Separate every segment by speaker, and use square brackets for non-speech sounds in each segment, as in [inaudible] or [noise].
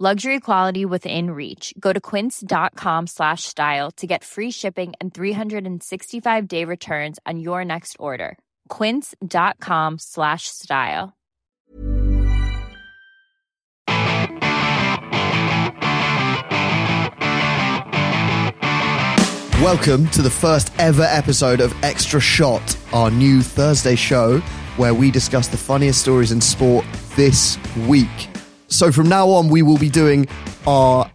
Speaker 1: Luxury quality within reach. Go to quince.com slash style to get free shipping and 365 day returns on your next order. Quince.com slash style.
Speaker 2: Welcome to the first ever episode of Extra Shot, our new Thursday show where we discuss the funniest stories in sport this week. So from now on, we will be doing our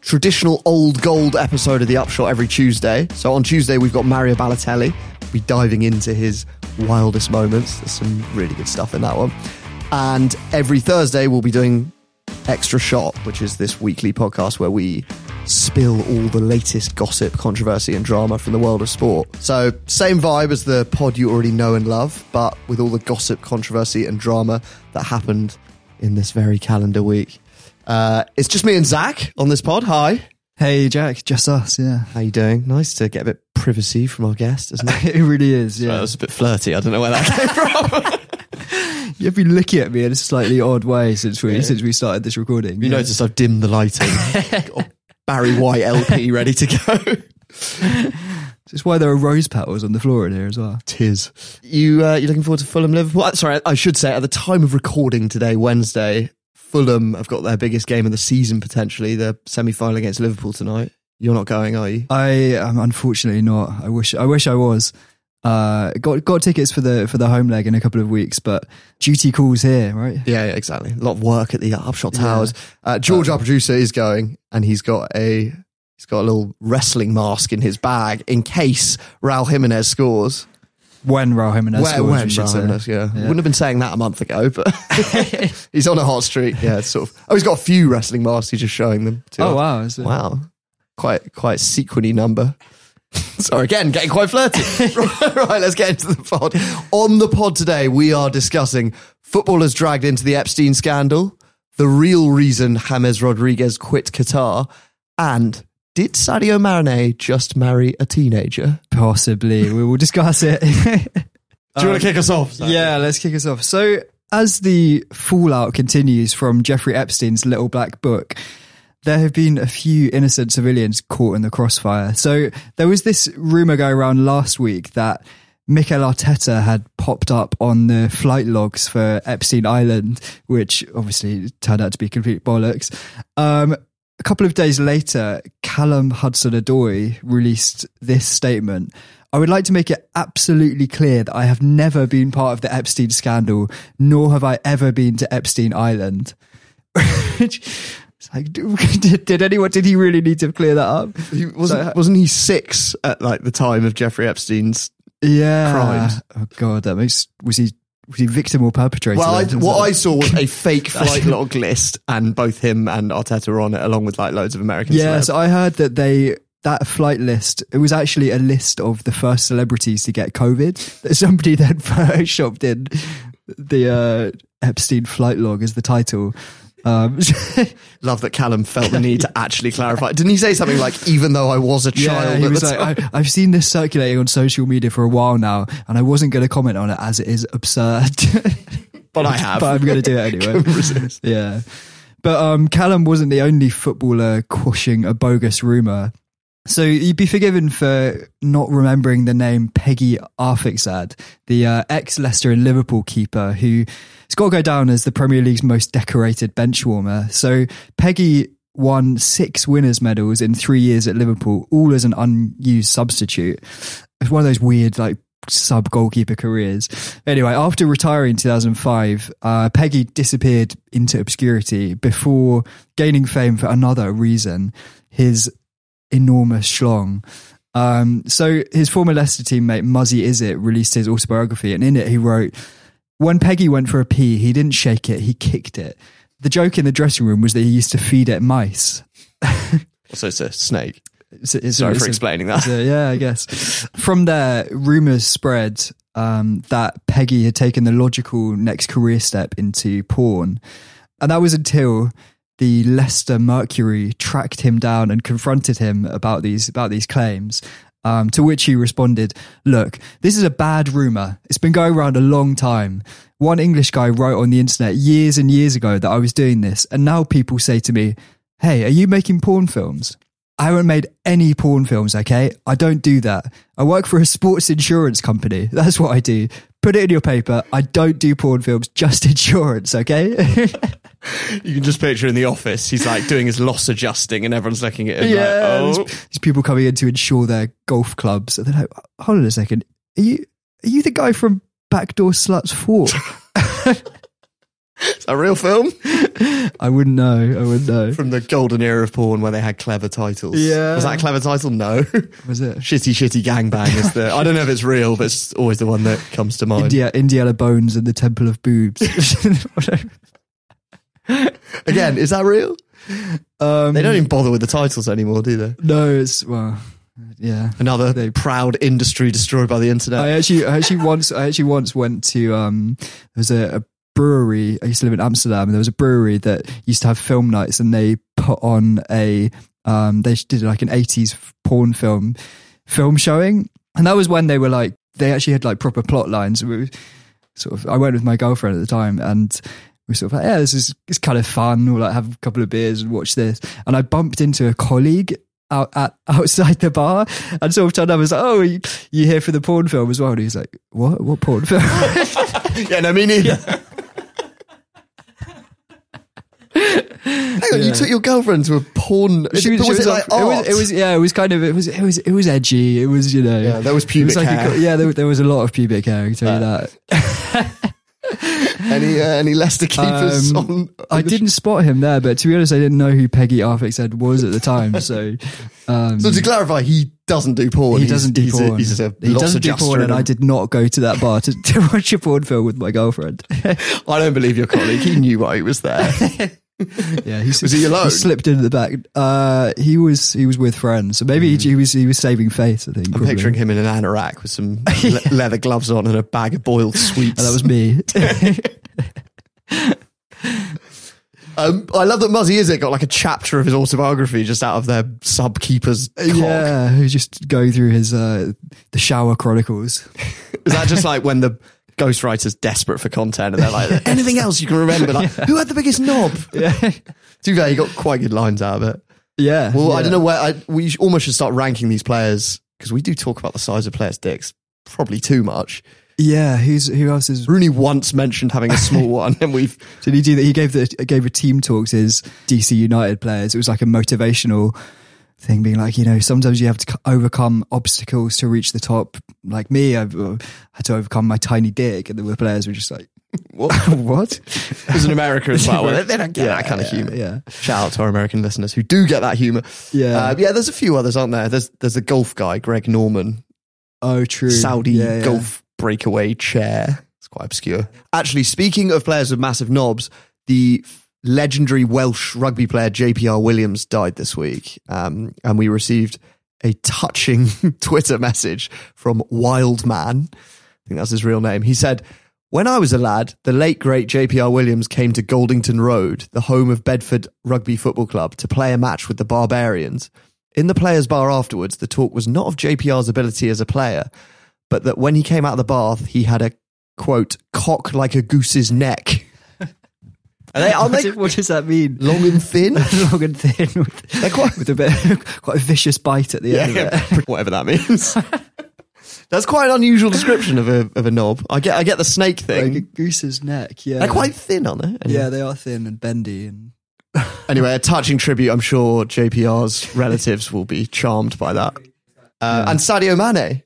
Speaker 2: traditional old gold episode of the Upshot every Tuesday. So on Tuesday, we've got Mario Balotelli. We'll be diving into his wildest moments. There's some really good stuff in that one. And every Thursday, we'll be doing Extra Shot, which is this weekly podcast where we spill all the latest gossip, controversy, and drama from the world of sport. So, same vibe as the pod you already know and love, but with all the gossip, controversy, and drama that happened in this very calendar week. Uh, it's just me and Zach on this pod. Hi.
Speaker 3: Hey Jack, just us, yeah.
Speaker 2: How you doing? Nice to get a bit privacy from our guest, isn't it? [laughs]
Speaker 3: it really is, yeah.
Speaker 2: That was a bit flirty. I don't know where that came from. [laughs]
Speaker 3: You've been looking at me in a slightly odd way since we since we started this recording.
Speaker 2: You
Speaker 3: yeah.
Speaker 2: noticed I've dimmed the lighting. [laughs] Barry White LP ready to go.
Speaker 3: That's why there are rose petals on the floor in here as well.
Speaker 2: Tis. You uh, you looking forward to Fulham Liverpool? Sorry, I should say at the time of recording today, Wednesday, Fulham have got their biggest game of the season potentially, the semi final against Liverpool tonight. You're not going, are you?
Speaker 3: I am unfortunately not. I wish I wish I was. Uh, got got tickets for the for the home leg in a couple of weeks, but duty calls here, right?
Speaker 2: Yeah, yeah, exactly. A lot of work at the Upshot Towers. Uh, George, our producer, is going, and he's got a he's got a little wrestling mask in his bag in case Raul Jimenez scores.
Speaker 3: When Raul Jimenez
Speaker 2: Where-
Speaker 3: scores,
Speaker 2: when Raul. Jimenez, yeah.
Speaker 3: Yeah.
Speaker 2: Wouldn't have been saying that a month ago, but [laughs] [laughs] he's on a hot streak. Yeah, it's sort of. Oh, he's got a few wrestling masks. He's just showing them. To
Speaker 3: Oh wow! is it-
Speaker 2: Wow. Quite quite sequiny number. [laughs] Sorry, again, getting quite flirty. right, right, let's get into the pod. On the pod today, we are discussing footballers dragged into the Epstein scandal, the real reason James Rodriguez quit Qatar, and did Sadio Mane just marry a teenager?
Speaker 3: Possibly, we will discuss it. [laughs]
Speaker 2: Do you want to kick us off?
Speaker 3: Yeah, let's kick us off. So, as the fallout continues from Jeffrey Epstein's Little Black Book, there have been a few innocent civilians caught in the crossfire. So, there was this rumor going around last week that Mikel Arteta had popped up on the flight logs for Epstein Island, which obviously turned out to be complete bollocks. Um, a couple of days later, Callum Hudson Odoi released this statement. I would like to make it absolutely clear that I have never been part of the Epstein scandal, nor have I ever been to Epstein Island. [laughs] It's like, [laughs] did, did anyone, did he really need to clear that up?
Speaker 2: He wasn't, uh, wasn't he six at like the time of Jeffrey Epstein's
Speaker 3: Yeah.
Speaker 2: crimes?
Speaker 3: Oh God, that makes, was he, was he victim or perpetrator?
Speaker 2: Well, I, what I saw was a [laughs] fake [laughs] flight log list, and both him and Arteta were on it, along with like loads of Americans.
Speaker 3: Yeah,
Speaker 2: celebs.
Speaker 3: so I heard that they that flight list it was actually a list of the first celebrities to get COVID. That [laughs] somebody then photoshopped in the uh, Epstein flight log as the title. Um, [laughs]
Speaker 2: Love that Callum felt the need to [laughs] actually clarify. Didn't he say something like, "Even though I was a
Speaker 3: yeah,
Speaker 2: child"?
Speaker 3: he
Speaker 2: at
Speaker 3: was like? I, I've seen this circulating on social media for a while now, and I wasn't going to comment on it as it is absurd. [laughs]
Speaker 2: but I have.
Speaker 3: but I'm going to do it anyway. Yeah. But um, Callum wasn't the only footballer quashing a bogus rumour. So you'd be forgiven for not remembering the name Pegguy Arphexad, the uh, ex Leicester and Liverpool keeper who has got to go down as the Premier League's most decorated bench warmer. So Pegguy won six winners' medals in three years at Liverpool, all as an unused substitute. It's one of those weird, like, sub goalkeeper careers. Anyway, after retiring in 2005, uh, Pegguy disappeared into obscurity before gaining fame for another reason his enormous schlong. Um, so his former Leicester teammate Muzzy Izzet released his autobiography, and in it he wrote, "When Pegguy went for a pee, he didn't shake it; he kicked it. The joke in the dressing room was that he used to feed it mice." [laughs]
Speaker 2: So it's a snake.
Speaker 3: It's a- it's
Speaker 2: Sorry
Speaker 3: it's
Speaker 2: for
Speaker 3: a-
Speaker 2: explaining that.
Speaker 3: a- yeah, I guess. From there, rumors spread um, that Pegguy had taken the logical next career step into porn, and that was until the Leicester Mercury tracked him down and confronted him about these about these claims. Um, to which he responded, "Look, this is a bad rumor. It's been going around a long time. One English guy wrote on the internet years and years ago that I was doing this, and now people say to me." Hey, are you making porn films? I haven't made any porn films, okay? I don't do that. I work for a sports insurance company. [laughs] That's what I do. Put it in your paper. I don't do porn films, just [laughs] insurance, okay?
Speaker 2: You can just picture in the office, he's like doing his loss adjusting, and everyone's looking at him
Speaker 3: yeah.
Speaker 2: like,
Speaker 3: These,
Speaker 2: oh.
Speaker 3: these people coming in to insure their golf clubs. And they're like, hold on a second. Are you, are you the guy from Backdoor Sluts 4? [laughs] [laughs]
Speaker 2: It's [laughs] a real film
Speaker 3: I wouldn't know. I wouldn't know.
Speaker 2: from the golden era of porn where they had clever titles.
Speaker 3: Yeah.
Speaker 2: Was that a clever title? No. [laughs]
Speaker 3: Was it?
Speaker 2: shitty, shitty gangbang is the. I don't know if it's real, but it's always the one that comes to mind.
Speaker 3: India, Indiana Bones and the Temple of Boobs. [laughs]
Speaker 2: Again, is that real?
Speaker 3: um,
Speaker 2: They don't even bother with the titles anymore, do they?
Speaker 3: No, it's, well, yeah.
Speaker 2: Another
Speaker 3: They-
Speaker 2: proud industry destroyed by the internet.
Speaker 3: I actually, I actually once, I actually once went to um, there was a, a brewery. I used to live in Amsterdam, and there was a brewery that used to have film nights, and they put on a, um, they did like an eighties porn film, film showing, and that was when they were like, they actually had like proper plot lines. We were sort of, I went with my girlfriend at the time, and. We were sort of like, yeah, this is it's kind of fun. We'll like have a couple of beers and watch this. And I bumped into a colleague out at [laughs] outside the bar and sort of turned up and was like, "Oh, you, you here for the porn film as well?" And he's like, "What? What porn film?" [laughs]
Speaker 2: yeah, no, me neither. Hang on, you took your girlfriend to a porn.
Speaker 3: She
Speaker 2: it, but was, it
Speaker 3: like- it was, it was yeah, it was kind of it was it was it was edgy. It was you know
Speaker 2: Yeah, there was pubic
Speaker 3: like
Speaker 2: hair.
Speaker 3: co- yeah, there, there was a lot of pubic hair. I can tell you that.
Speaker 2: any uh, any Leicester keepers
Speaker 3: Um,
Speaker 2: on?
Speaker 3: I didn't spot him there, but to be honest, I didn't know who Pegguy Arphexad was at the time. So, um,
Speaker 2: So to clarify, he doesn't do porn.
Speaker 3: he doesn't do
Speaker 2: he's
Speaker 3: porn.
Speaker 2: A, he's a
Speaker 3: he doesn't do porn, and I did not go to that bar to, to watch a porn film with my girlfriend. [laughs]
Speaker 2: I don't believe your colleague. He knew why he was there. [laughs] [laughs]
Speaker 3: Yeah, he,
Speaker 2: Was he alone?
Speaker 3: He slipped into the back. Uh, he was he was with friends, so maybe he, he was he was saving face. I think.
Speaker 2: I'm
Speaker 3: probably.
Speaker 2: picturing him in an anorak with some [laughs] le- leather gloves on and a bag of boiled [laughs] sweets.
Speaker 3: And that was me.
Speaker 2: Um, I love that Muzzy Izzet got like a chapter of his autobiography just out of their sub keeper's
Speaker 3: yeah, who's just going through his uh, the shower chronicles.
Speaker 2: Is that just like when the ghostwriter's desperate for content and they're like, [laughs] anything else you can remember? Like, who had the biggest knob? [laughs]
Speaker 3: Yeah,
Speaker 2: To be fair, he got quite good lines out of it.
Speaker 3: yeah.
Speaker 2: Well, I don't know where I, we almost should start ranking these players because we do talk about the size of players' dicks probably too much.
Speaker 3: Yeah, who's who else is?
Speaker 2: Rooney once mentioned having a small [laughs] one, and we've
Speaker 3: Did he do that? He gave the gave a team talk to his DC United players. It was like a motivational thing, being like, you know, sometimes you have to overcome obstacles to reach the top. Like me, I've uh, had to overcome my tiny dick, and the players were just like, [laughs]
Speaker 2: what?
Speaker 3: "What?"
Speaker 2: It was in America as [laughs] well. They, they don't get that kind of humour.
Speaker 3: yeah.
Speaker 2: Shout out to our American listeners who do get that humour.
Speaker 3: Yeah.
Speaker 2: uh, yeah. There's a few others, aren't there? There's there's a golf guy, Greg Norman,
Speaker 3: Oh, true.
Speaker 2: Saudi
Speaker 3: Yeah, yeah.
Speaker 2: golf breakaway chair. It's quite obscure. Actually, speaking of players with massive knobs, the legendary Welsh rugby player JPR Williams died this week, um, and we received a touching [laughs] Twitter message from Wildman. I think that's his real name. He said. When I was a lad, the late great JPR Williams came to Goldington Road, the home of Bedford Rugby Football Club, to play a match with the Barbarians. In the players' bar afterwards, the talk was not of JPR's ability as a player, but that when he came out of the bath, he had a quote cock like a goose's neck. [laughs] Are they, are
Speaker 3: What
Speaker 2: they
Speaker 3: does- what does that mean?
Speaker 2: long and thin? [laughs]
Speaker 3: Long and thin, with,
Speaker 2: They're quite-
Speaker 3: with a bit, quite a vicious bite at the end of it. [laughs]
Speaker 2: whatever that means. [laughs] That's quite an unusual description of a of a knob. I get I get the snake thing.
Speaker 3: Like a goose's neck. Yeah,
Speaker 2: They're quite thin, aren't they?
Speaker 3: Yeah, they are thin and bendy, and
Speaker 2: anyway, a touching tribute. I'm sure JPR's relatives will be charmed by that. Uh, And Sadio Mane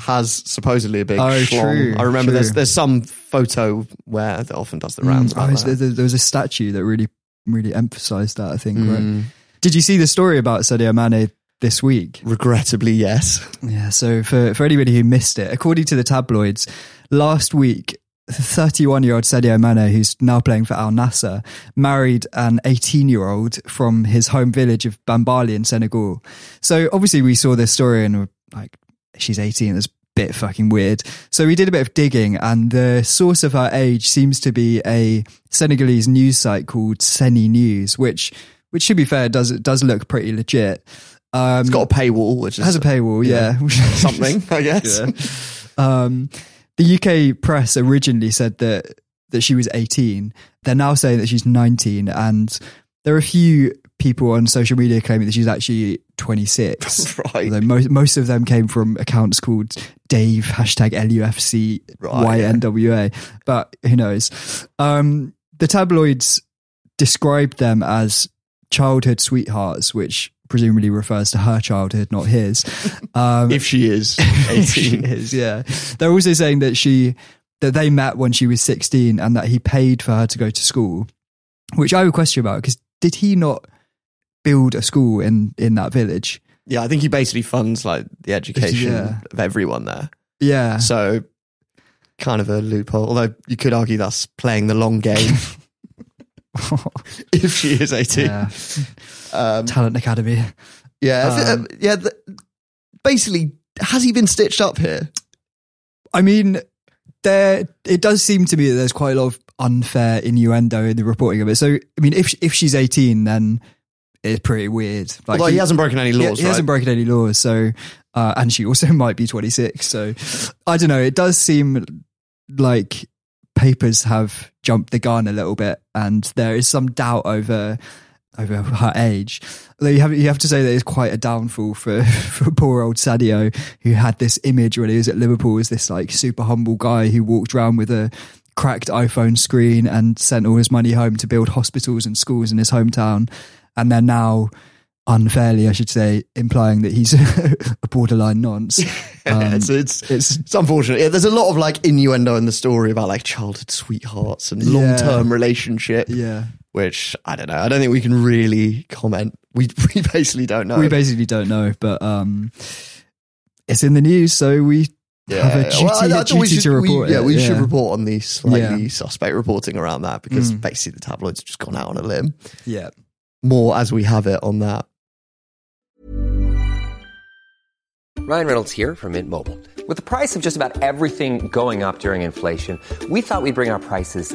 Speaker 2: has supposedly a big
Speaker 3: Oh, true,
Speaker 2: I remember
Speaker 3: true.
Speaker 2: there's there's some photo where that often does the rounds.
Speaker 3: Mm,
Speaker 2: about
Speaker 3: oh,
Speaker 2: that.
Speaker 3: there, there was a statue that really, really emphasised that. I think.
Speaker 2: Mm.
Speaker 3: Right? Did you see the story about Sadio Mane this week?
Speaker 2: Regrettably, yes.
Speaker 3: Yeah. So for for anybody who missed it, according to the tabloids, last week. 31 year old Sadio Mane, who's now playing for Al Nassr, married an 18 year old from his home village of Bambali in Senegal. So obviously we saw this story and we're like, she's 18. That's a bit fucking weird. So we did a bit of digging and the source of her age seems to be a Senegalese news site called Seni News, which, which should be fair, does, does look pretty legit. Um,
Speaker 2: It's got a paywall, which
Speaker 3: has a paywall, yeah. [laughs]
Speaker 2: something, I [laughs] guess.
Speaker 3: Um, the UK press originally said that that she was 18. They're now saying that she's 19, and there are a few people on social media claiming that she's actually 26. [laughs]
Speaker 2: Right.
Speaker 3: Although most most of them came from accounts called Dave hashtag LUFC
Speaker 2: Right, yeah.
Speaker 3: YNWA, but who knows? Um, the tabloids described them as childhood sweethearts, which presumably refers to her childhood, not his. [laughs] Um,
Speaker 2: If she is [laughs]
Speaker 3: if she
Speaker 2: 18.
Speaker 3: is, yeah. They're also saying that she that they met when she was 16 and that he paid for her to go to school, which I would question about because did he not build a school in in that village?
Speaker 2: Yeah, I think he basically funds like the education
Speaker 3: Yeah.
Speaker 2: of everyone there.
Speaker 3: Yeah.
Speaker 2: So kind of a loophole. Although you could argue that's playing the long game [laughs] [laughs] if she is 18.
Speaker 3: yeah.
Speaker 2: Um,
Speaker 3: Talent Academy.
Speaker 2: yeah. if it-
Speaker 3: Um,
Speaker 2: uh, yeah. The, basically, has he been stitched up here?
Speaker 3: I mean, there it does seem to me that there's quite a lot of unfair innuendo in the reporting of it. So, I mean, if if she's 18, then it's pretty weird. Like
Speaker 2: Although he, hasn't broken any laws,
Speaker 3: he,
Speaker 2: right?
Speaker 3: hasn't broken any laws. So, uh, and she also [laughs] might be 26. So, I don't know. It does seem like papers have jumped the gun a little bit, and there is some doubt over over her age. Although you have you have to say that it's quite a downfall for [laughs] for poor old Sadio, who had this image when he was at Liverpool as this like super humble guy who walked around with a cracked iPhone screen and sent all his money home to build hospitals and schools in his hometown, and they're now unfairly, I should say, implying that he's [laughs] a borderline nonce. [laughs] Um,
Speaker 2: it's, it's,
Speaker 3: it's
Speaker 2: it's unfortunate. Yeah, there's a lot of like innuendo in the story about like childhood sweethearts and long term relationship,
Speaker 3: yeah.
Speaker 2: which I don't know. I don't think we can really comment. We [laughs] we basically don't know.
Speaker 3: We basically don't know, but um, it's in the news, so we have a duty,
Speaker 2: Well, I- I
Speaker 3: a duty
Speaker 2: should-
Speaker 3: to
Speaker 2: we-
Speaker 3: report.
Speaker 2: yeah,
Speaker 3: it,
Speaker 2: we should report on the slightly
Speaker 3: Yeah. Mm.
Speaker 2: suspect reporting around that because basically the tabloids have just gone out on a limb.
Speaker 3: Yeah.
Speaker 2: More as we have it on that.
Speaker 4: Ryan Reynolds here from Mint Mobile. With the price of just about everything going up during inflation, we thought we'd bring our prices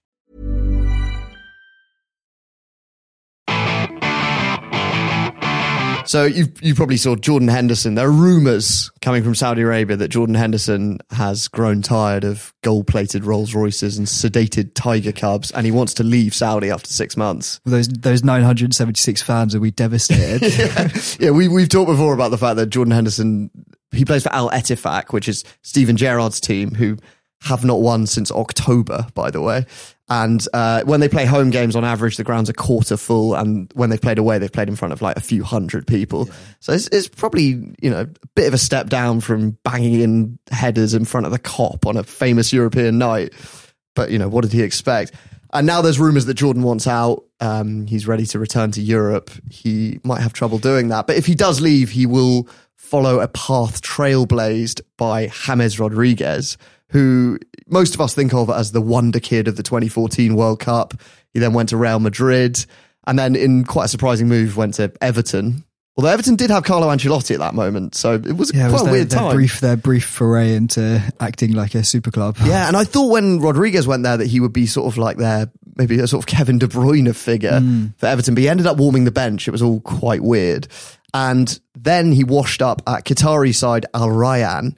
Speaker 2: So you you probably saw Jordan Henderson. There are rumours coming from Saudi Arabia that Jordan Henderson has grown tired of gold-plated Rolls Royces and sedated tiger cubs, and he wants to leave Saudi after six months.
Speaker 3: Those those 976 fans will be devastated. [laughs]
Speaker 2: yeah, we we've talked before about the fact that Jordan Henderson he plays for Al Ettifaq, which is Steven Gerrard's team, who have not won since October, by the way. And uh, when they play home games, on average, the ground's a quarter full, and when they've played away, they've played in front of like a few hundred people. Yeah. So it's, it's probably you know a bit of a step down from banging in headers in front of the Kop on a famous European night. But you know what did he expect? And now there's rumours that Jordan wants out. Um, he's ready to return to Europe. He might have trouble doing that, but if he does leave, he will follow a path trailblazed by James Rodriguez who most of us think of as the wonder kid of the 2014 World Cup. He then went to Real Madrid and then, in quite a surprising move, went to Everton. Although Everton did have Carlo Ancelotti at that moment, so it was
Speaker 3: yeah,
Speaker 2: quite
Speaker 3: it was
Speaker 2: a
Speaker 3: their,
Speaker 2: weird
Speaker 3: their
Speaker 2: time.
Speaker 3: Brief, their brief foray into acting like a super club. [laughs]
Speaker 2: Yeah, and I thought when Rodriguez went there that he would be sort of like their maybe a sort of Kevin De Bruyne figure
Speaker 3: Mm.
Speaker 2: for Everton, but he ended up warming the bench. It was all quite weird. And then he washed up at Qatari side Al Rayyan,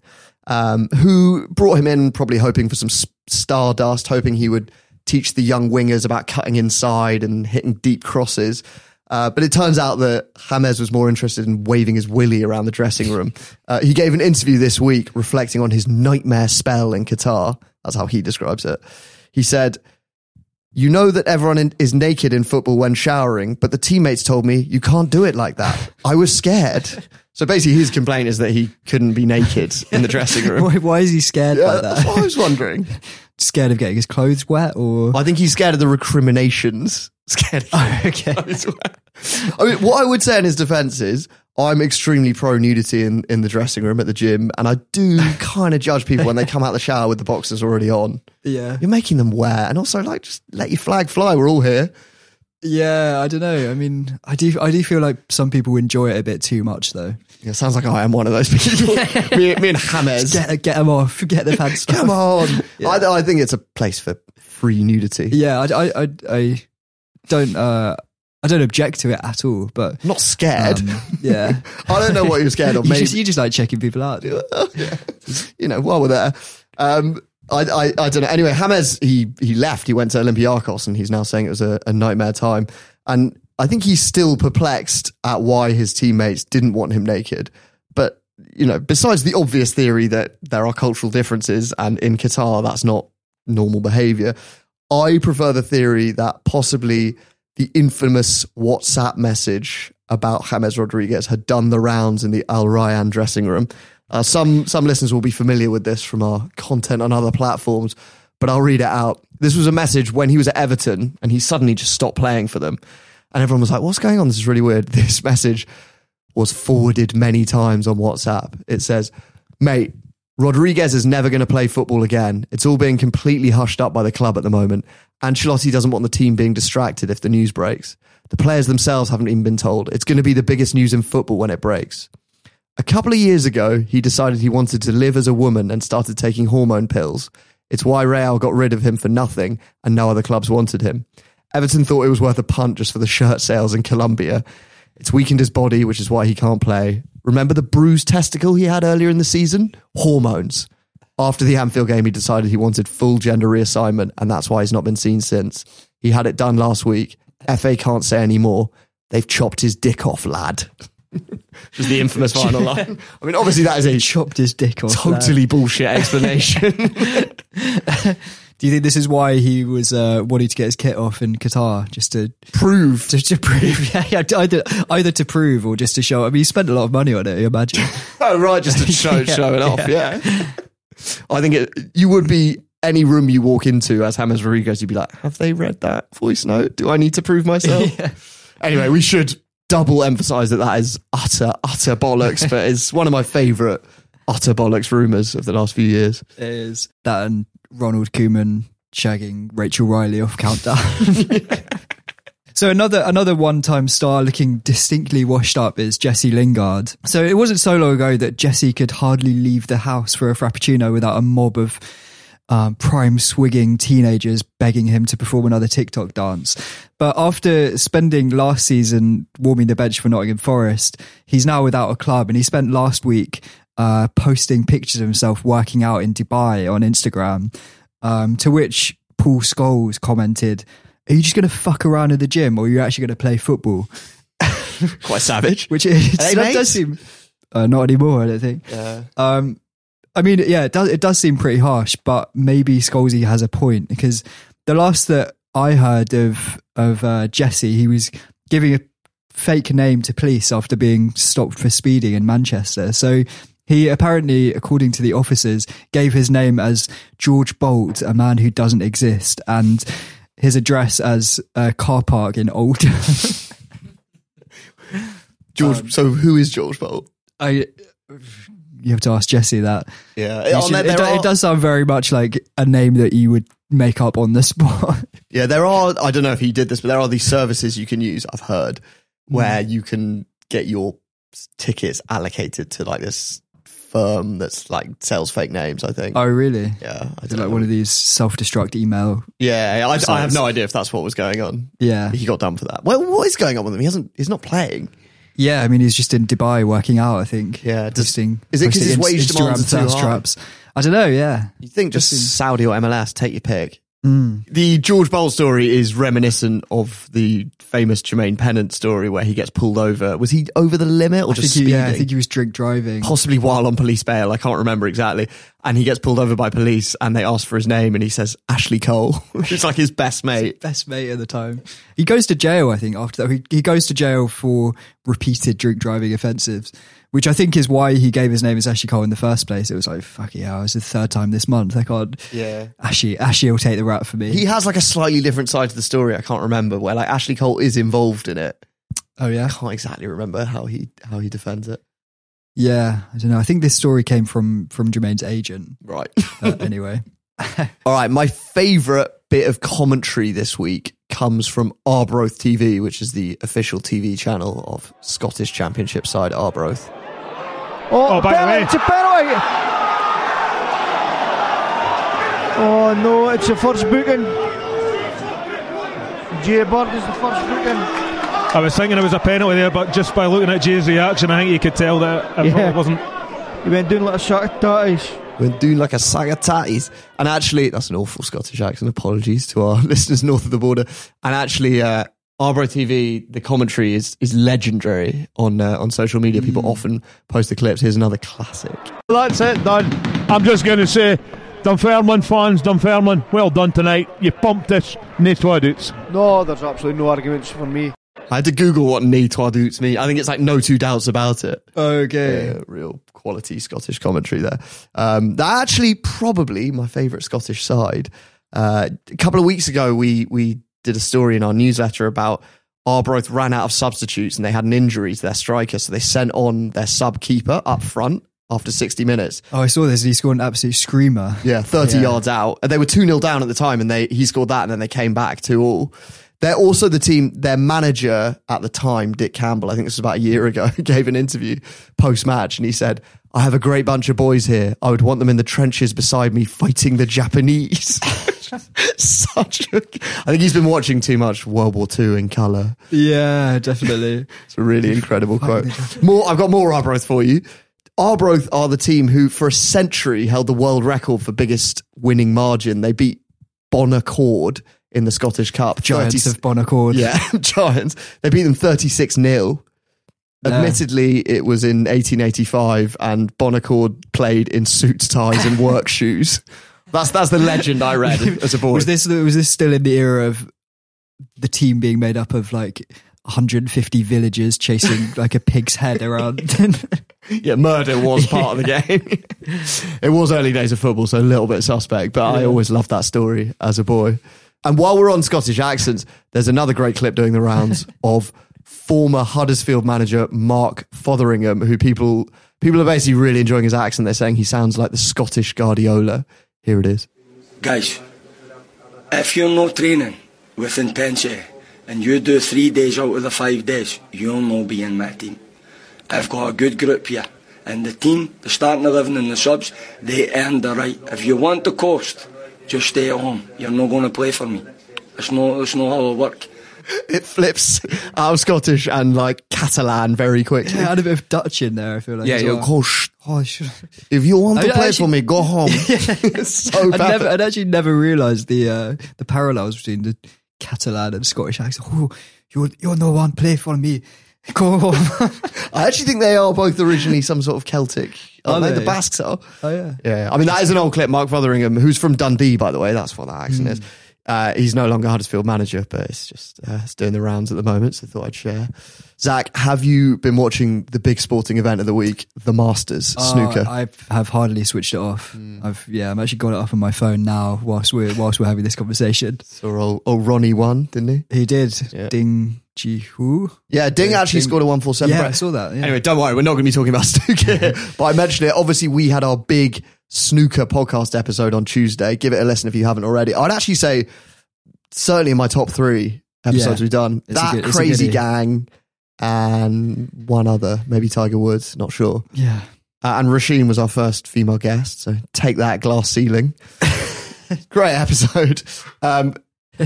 Speaker 2: um, who brought him in probably hoping for some stardust, hoping he would teach the young wingers about cutting inside and hitting deep crosses. Uh, but it turns out that James was more interested in waving his willy around the dressing room. [laughs] Uh, he gave an interview this week reflecting on his nightmare spell in Qatar. That's how he describes it. He said, You know that everyone in, is naked in football when showering, but the teammates told me you can't do it like that. I was scared. [laughs] So basically, his complaint is that he couldn't be naked in the [laughs] dressing room.
Speaker 3: Why, why is he scared
Speaker 2: Yeah,
Speaker 3: by
Speaker 2: that's
Speaker 3: that?
Speaker 2: what I was wondering. [laughs]
Speaker 3: scared of getting his clothes wet, or
Speaker 2: I think he's scared of the recriminations. [laughs] Scared. Of
Speaker 3: Oh, okay.
Speaker 2: wet. I mean, what I would say in his defense is I'm extremely pro nudity in, in the dressing room at the gym, and I do kind of judge people when they come out of the shower with the boxers already on.
Speaker 3: yeah,
Speaker 2: You're making them wear, and also like just let your flag fly. We're all here.
Speaker 3: Yeah. I don't know. I mean, I do. I do feel like some people enjoy it a bit too much, though.
Speaker 2: Yeah, sounds like I am one of those people. [laughs] [laughs] me, me and James.
Speaker 3: Get get them off. Get the pants.
Speaker 2: Come on. [laughs] I, I think it's a place for free nudity.
Speaker 3: Yeah, I, I, I, I don't. Uh, I don't object to it at all. But
Speaker 2: I'm not scared.
Speaker 3: um, yeah,
Speaker 2: I don't know what you're scared of.
Speaker 3: you
Speaker 2: Maybe
Speaker 3: just you just like checking people out. yeah.
Speaker 2: you know, while we're there. Um, I, I, I don't know. Anyway, James, he, he left. He went to Olympiacos and he's now saying it was a, a nightmare time. And I think he's still perplexed at why his teammates didn't want him naked. But, you know, besides the obvious theory that there are cultural differences and in Qatar that's not normal behavior, I prefer the theory that possibly the infamous WhatsApp message about James Rodriguez had done the rounds in the Al Rayyan dressing room. Uh, some some listeners will be familiar with this from our content on other platforms, but I'll read it out. This was a message when he was at Everton and he suddenly just stopped playing for them, and everyone was like, "What's going on? This is really weird." [laughs] This message was forwarded many times on WhatsApp. It says, "Mate, Rodriguez is never going to play football again. It's all being completely hushed up by the club at the moment. Ancelotti doesn't want the team being distracted if the news breaks. The players themselves haven't even been told. It's going to be the biggest news in football when it breaks. A couple of years ago, he decided he wanted to live as a woman and started taking hormone pills. It's why Real got rid of him for nothing and no other clubs wanted him. Everton thought it was worth a punt just for the shirt sales in Colombia. It's weakened his body, which is why he can't play. Remember the bruised testicle he had earlier in the season? Hormones. After the Anfield game, he decided he wanted full gender reassignment, and that's why he's not been seen since. He had it done last week. FA can't say any more. They've chopped his dick off, lad. Which is the infamous [laughs] final line. I mean, obviously, that is a
Speaker 3: Chopped his dick off.
Speaker 2: totally bullshit explanation. [laughs] [laughs]
Speaker 3: Do you think this is why he was uh, wanting to get his kit off in Qatar, just to
Speaker 2: Prove.
Speaker 3: just to prove, yeah, yeah, either either to prove or just to show? I mean, he spent a lot of money on it. You imagine?
Speaker 2: Oh, right, just to show,
Speaker 3: Yeah,
Speaker 2: show it off.
Speaker 3: yeah.
Speaker 2: Yeah. I think it, you would be any room you walk into as James Rodriguez, you'd be like, have they read that voice note? Do I need to prove myself? Anyway, we should double emphasize that that is utter, utter bollocks, [laughs] but it's one of my favorite utter bollocks rumors of the last few years.
Speaker 3: is that and Ronald Koeman shagging Rachel Riley off Countdown. [laughs] So another another one time star looking distinctly washed up is Jesse Lingard. So it wasn't so long ago that Jesse could hardly leave the house for a frappuccino without a mob of um, prime swigging teenagers begging him to perform another TikTok dance. But after spending last season warming the bench for Nottingham Forest, he's now without a club, and he spent last week uh, posting pictures of himself working out in Dubai on Instagram. Um, to which Paul Scholes commented, "Are you just going to fuck around in the gym, or are you actually going to play football?"
Speaker 2: Quite savage. [laughs]
Speaker 3: Which that does seem uh, not anymore. I don't think.
Speaker 2: Yeah.
Speaker 3: Um, I mean, yeah, it does. It does seem pretty harsh, but maybe Scholesy has a point because the last that I heard of of uh, Jesse, he was giving a fake name to police after being stopped for speeding in Manchester. So he apparently, according to the officers, gave his name as George Bolt, a man who doesn't exist, and his address as a car park in Oldham. [laughs]
Speaker 2: George.
Speaker 3: Um,
Speaker 2: so who is George Bolt?
Speaker 3: I. You have to ask Jesse that.
Speaker 2: Yeah,
Speaker 3: should-
Speaker 2: there-
Speaker 3: it,
Speaker 2: there are-
Speaker 3: it does sound very much like a name that you would make up on the spot. [laughs]
Speaker 2: Yeah, there are. I don't know if he did this, but there are these services you can use. I've heard where
Speaker 3: Hmm.
Speaker 2: you can get your tickets allocated to like this firm that's like sells fake names. I think.
Speaker 3: oh, really?
Speaker 2: yeah, I don't
Speaker 3: like
Speaker 2: know.
Speaker 3: one of these self-destruct email?
Speaker 2: Yeah, I, I have no idea if that's what was going on.
Speaker 3: Yeah,
Speaker 2: He got done for that. Well, what is going on with him? He hasn't. He's not playing.
Speaker 3: Yeah. I mean, he's just in Dubai working out. I think.
Speaker 2: Yeah, does-
Speaker 3: posting.
Speaker 2: is it 'cause
Speaker 3: posting
Speaker 2: his wage demands
Speaker 3: Instagram
Speaker 2: are too high?
Speaker 3: traps? I don't know. Yeah.
Speaker 2: You think just
Speaker 3: Just
Speaker 2: Saudi or MLS? Take your pick.
Speaker 3: Mm.
Speaker 2: The George Bolt story is reminiscent of the famous Jermaine Pennant story where he gets pulled over. Was he over the limit or
Speaker 3: I
Speaker 2: just
Speaker 3: think he,
Speaker 2: speeding?
Speaker 3: yeah, I think he was drink driving.
Speaker 2: possibly while on police bail. I can't remember exactly. And he gets pulled over by police and they ask for his name and he says Ashley Cole, [laughs] which is like his best mate.
Speaker 3: Best mate at the time. He goes to jail, I think, after that. He, he goes to jail for repeated drink driving offences, which I think is why he gave his name as Ashley Cole in the first place. It was like, fuck yeah, it's the third time this month. I can't.
Speaker 2: Yeah.
Speaker 3: Ashley, Ashley will take the rap for me.
Speaker 2: He has like a slightly different side to the story. I can't remember where like Ashley Cole is involved in it.
Speaker 3: oh, yeah?
Speaker 2: I can't exactly remember how he how he defends it.
Speaker 3: Yeah, I don't know. I think this story came from from Jermaine's agent.
Speaker 2: Right.
Speaker 3: Uh, anyway, [laughs]
Speaker 2: All right. My favorite bit of commentary this week comes from Arbroath TV, which is the official TV channel of Scottish Championship side Arbroath.
Speaker 5: Oh, by the way.
Speaker 6: It's penalty. Oh no, it's the first booking. Jay Bird is the first booking.
Speaker 5: I was thinking it was a penalty there, but just by looking at Jay's reaction, I think you could tell that it
Speaker 6: Yeah.
Speaker 5: probably wasn't.
Speaker 6: He went doing like a shot of tatties.
Speaker 2: We're doing like a sack of tatties. And actually, that's an awful Scottish accent. Apologies to our [laughs] listeners north of the border. And actually, uh, Arbroath TV, the commentary is is legendary on uh, on social media. People often post the clips. Here's another classic.
Speaker 5: That's it, done. I'm just going to say, Dunfermline fans, Dunfermline, well done tonight. You pumped this, no twadoots.
Speaker 6: No, there's absolutely no arguments for me.
Speaker 2: I had to Google what "ne trois doutes" mean. I think it's like no two doubts about it.
Speaker 3: okay.
Speaker 2: Yeah, real quality Scottish commentary there. Um, they're actually probably my favourite Scottish side. Uh, a couple of weeks ago, we we did a story in our newsletter about Arbroath ran out of substitutes and they had an injury to their striker, so they sent on their sub keeper up front after 60 minutes.
Speaker 3: Oh, I saw this. and He scored an absolute screamer.
Speaker 2: Yeah, 30
Speaker 3: Yeah.
Speaker 2: yards out. And they were 2 0 down at the time, and they he scored that, and then they came back 2 all. They're also the team, their manager at the time, Dick Campbell, I think this was about a year ago, [laughs] gave an interview post match, and he said, I have a great bunch of boys here. I would want them in the trenches beside me fighting the Japanese. [laughs] [laughs] Such a. I think he's been watching too much World War II in colour.
Speaker 3: Yeah, definitely. [laughs]
Speaker 2: It's a really incredible quote. More, I've got more Arbroath for you. Arbroath are the team who, for a century, held the world record for biggest winning margin. They beat Bonaccord in the Scottish Cup.
Speaker 3: Giants
Speaker 2: 30
Speaker 3: of Bonaccord.
Speaker 2: Yeah, [laughs] Giants. They beat them 36 0.
Speaker 3: Yeah.
Speaker 2: Admittedly, it was in 1885, and Bonaccord played in suits, ties, and work shoes. That's that's the legend I read [laughs] as a boy.
Speaker 3: Was this was this still in the era of the team being made up of like 150 villagers chasing [laughs] like a pig's head around? [laughs]
Speaker 2: yeah, murder was part of the game. it was early days of football, so a little bit suspect, but I always loved that story as a boy. And while we're on Scottish accents, there's another great clip doing the rounds of former Huddersfield manager Mark Fotheringham, who people people are basically really enjoying his accent. They're saying he sounds like the Scottish Guardiola. Here it is.
Speaker 7: Guys, if you're not training with intensity and you do three days out of the five days, you'll not be in my team. I've got a good group here. And the team, the starting 11 and the subs, they earn the right. If you want the cost, just stay at home. You're not going to play for me. It's not, it's not how it work. [laughs]
Speaker 2: It flips out of Scottish and like Catalan very quickly.
Speaker 3: Yeah, I had a bit of Dutch in there. I feel like.
Speaker 2: Yeah, of
Speaker 3: well.
Speaker 2: course.
Speaker 3: Oh, should.
Speaker 2: If you want to
Speaker 3: I- I
Speaker 2: play
Speaker 3: actually-
Speaker 2: for me, go home. [laughs] [laughs] It's so
Speaker 3: I'd,
Speaker 2: bad.
Speaker 3: never, I'd actually never realised the uh, the parallels between the Catalan and Scottish accent. Oh, you're you're no one play for me. Go home.
Speaker 2: I actually think they are both originally some sort of Celtic.
Speaker 3: Are
Speaker 2: Aren't they?
Speaker 3: they?
Speaker 2: The Basques are.
Speaker 3: oh yeah.
Speaker 2: Yeah, I mean that is an old clip. Mark Fotheringham, who's from Dundee, by the way, that's what that accent is. Uh, he's no longer Huddersfield manager, but it's just uh, it's doing the rounds at the moment. So I thought I'd share. Zach, have you been watching the big sporting event of the week, the Masters snooker?
Speaker 3: Oh, I have hardly switched it off. I've yeah, I'm actually got it up on my phone now whilst we're whilst we're having this conversation.
Speaker 2: So old, old Ronnie won, didn't he?
Speaker 3: He did.
Speaker 2: Yeah.
Speaker 3: Ding Junhui.
Speaker 2: Yeah, Ding
Speaker 3: Yeah,
Speaker 2: actually
Speaker 3: Ding-
Speaker 2: scored a one four seven.
Speaker 3: Yeah, I saw that. Yeah.
Speaker 2: Anyway, don't worry, we're not going to be talking about [laughs] snooker [laughs] but I mentioned it. Obviously, we had our big snooker podcast episode on Tuesday. Give it a listen if you haven't already. I'd actually say, certainly in my top three episodes
Speaker 3: Yeah.
Speaker 2: we've done, that
Speaker 3: good-
Speaker 2: crazy gang and one other, maybe Tiger Woods, not sure.
Speaker 3: yeah.
Speaker 2: Uh, and Rasheen was our first female guest, so take that glass ceiling. [laughs] Great episode. Um, [laughs]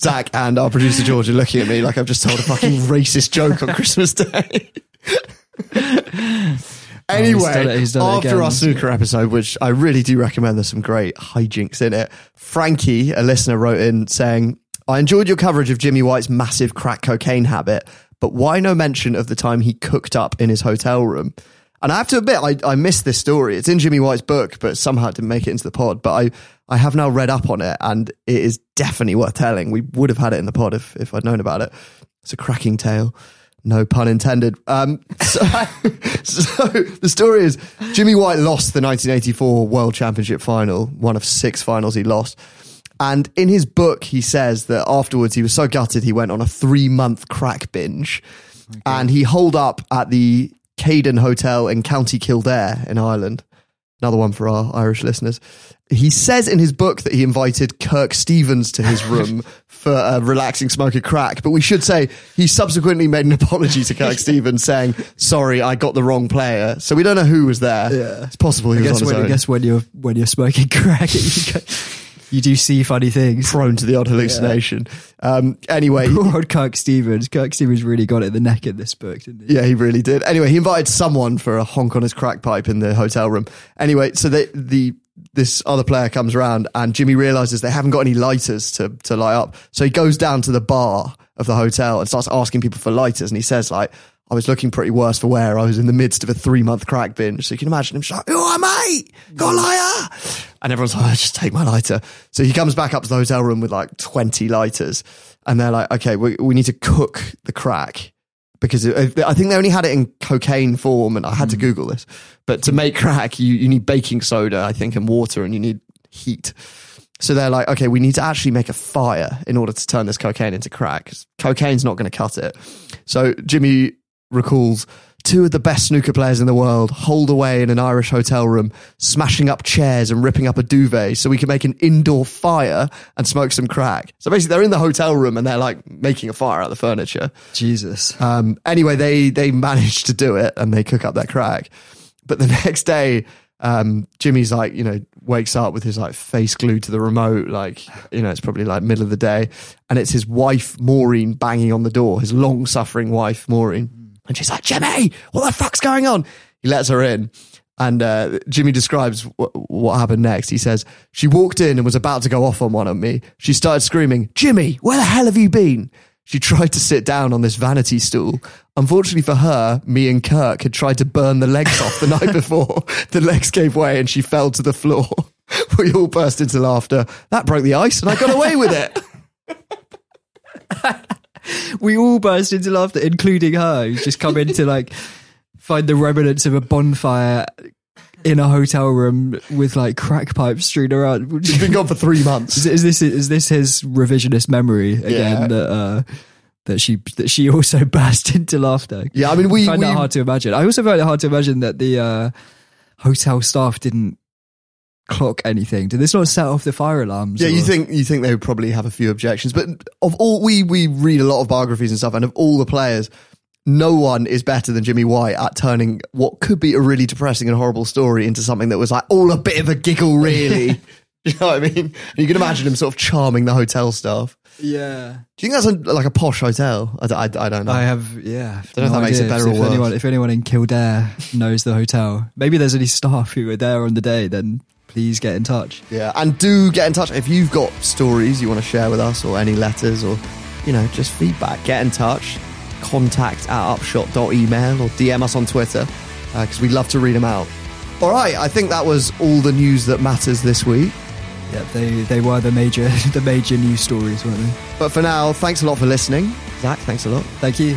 Speaker 2: Zach and our producer George are looking at me like I've just told a fucking [laughs] racist joke on Christmas Day. Oh, anyway,
Speaker 3: done it- he's done
Speaker 2: after our snooker episode, which I really do recommend, there's some great hijinks in it. Frankie, a listener, wrote in saying, I enjoyed your coverage of Jimmy White's massive crack cocaine habit, but why no mention of the time he cooked up in his hotel room? And I have to admit, I, I missed this story. It's in Jimmy White's book, but somehow it didn't make it into the pod. But I, I have now read up on it, and it is definitely worth telling. We would have had it in the pod if, if I'd known about it. It's a cracking tale. No pun intended. Um, so, [laughs] so the story is Jimmy White lost the 1984 World Championship final, one of six finals he lost. And in his book, he says that afterwards he was so gutted he went on a three month crack binge. And he holed up at the Caden Hotel in County Kildare in Ireland. Another one for our Irish listeners. He says in his book that he invited Kirk Stevens to his room [laughs] for a relaxing smoke of crack. But we should say he subsequently made an apology to Kirk [laughs] Stevens saying, sorry, I got the wrong player. So we don't know who was there.
Speaker 3: Yeah.
Speaker 2: It's possible he
Speaker 3: I
Speaker 2: was
Speaker 3: guess
Speaker 2: on his
Speaker 3: when, I guess when you're when you're smoking [laughs] crack, you, go, you do see funny things.
Speaker 2: prone to the odd hallucination. Um, anyway,
Speaker 3: Poor old Kirk Stevens. Kirk Stevens really got it in the neck in this book, didn't he?
Speaker 2: Yeah, he really did. Anyway, he invited someone for a honk on his crack pipe in the hotel room. Anyway, so they, the this other player comes around and Jimmy realizes they haven't got any lighters to to light up. So he goes down to the bar of the hotel and starts asking people for lighters. And he says like, I was looking pretty worse for wear. I was in the midst of a three month crack binge. So you can imagine him like, oh, mate, got a lighter. And everyone's like, oh, just take my lighter. So he comes back up to the hotel room with like 20 lighters. And they're like, okay, we, we need to cook the crack because it, I think they only had it in cocaine form, and I had to hmm. Google this. But to make [laughs] crack, you, you need baking soda, I think, and water, and you need heat. So they're like, okay, we need to actually make a fire in order to turn this cocaine into crack. Cocaine's not going to cut it. So Jimmy recalls two of the best snooker players in the world holed away in an Irish hotel room, smashing up chairs and ripping up a duvet so we can make an indoor fire and smoke some crack. So basically, they're in the hotel room and they're like making a fire out of the furniture.
Speaker 3: Jesus.
Speaker 2: Um, anyway, they they manage to do it and they cook up their crack. But the [laughs] next day, um, Jimmy's like, you know, wakes up with his like face glued to the remote, like, you know, it's probably like middle of the day, and it's his wife Maureen banging on the door, his long suffering wife Maureen, and she's like, Jimmy, what the fuck's going on? He lets her in. And uh, Jimmy describes wh- what happened next. He says, She walked in and was about to go off on one of me. She started screaming, Jimmy, where the hell have you been? She [laughs] tried to sit down on this vanity stool. Unfortunately for her, me and Kirk had tried to burn the legs off the [laughs] night before. The legs gave way and she fell to the floor. [laughs] We all burst into laughter. That broke the ice and I got away with it. [laughs]
Speaker 3: We all burst into laughter, including her, who's just come in to like find the remnants of a bonfire in a hotel room with like crack pipes strewn around.
Speaker 2: She's been gone for three months.
Speaker 3: Is, is this is this his revisionist memory again
Speaker 2: Yeah.
Speaker 3: that uh, that she that she also [laughs] burst into laughter?
Speaker 2: Yeah, I mean, we-
Speaker 3: I find
Speaker 2: we-
Speaker 3: that hard to imagine. I also find it hard to imagine that the uh, hotel staff didn't clock anything. Did this not set off the fire alarms?
Speaker 2: Yeah, you think you think they would probably have a few objections, but of all we we read a lot of biographies and stuff, and of all the players, no one is better than Jimmy White at turning what could be a really depressing and horrible story into something that was like all a bit of a giggle, really. [laughs] [laughs] You know what I mean? You can imagine him sort of charming the hotel staff.
Speaker 3: Yeah.
Speaker 2: Do you think that's a, like a posh hotel? I I don't know.
Speaker 3: I have, yeah.
Speaker 2: Don't know if that makes it better
Speaker 3: if,
Speaker 2: or worse.
Speaker 3: Anyone, if anyone in Kildare knows the hotel, maybe there's any staff who were there on the day, then please get in touch.
Speaker 2: Yeah, and do get in touch if you've got stories you want to share with us or any letters or, you know, just feedback. Get in touch. Contact at upshot.email or DM us on Twitter uh, because we'd love to read them out. All right, I think that was all the news that matters this week.
Speaker 3: Yeah, they, they were the major [laughs] the major news stories, weren't they?
Speaker 2: But for now, thanks a lot for listening. Zach, thanks a lot.
Speaker 3: Thank you.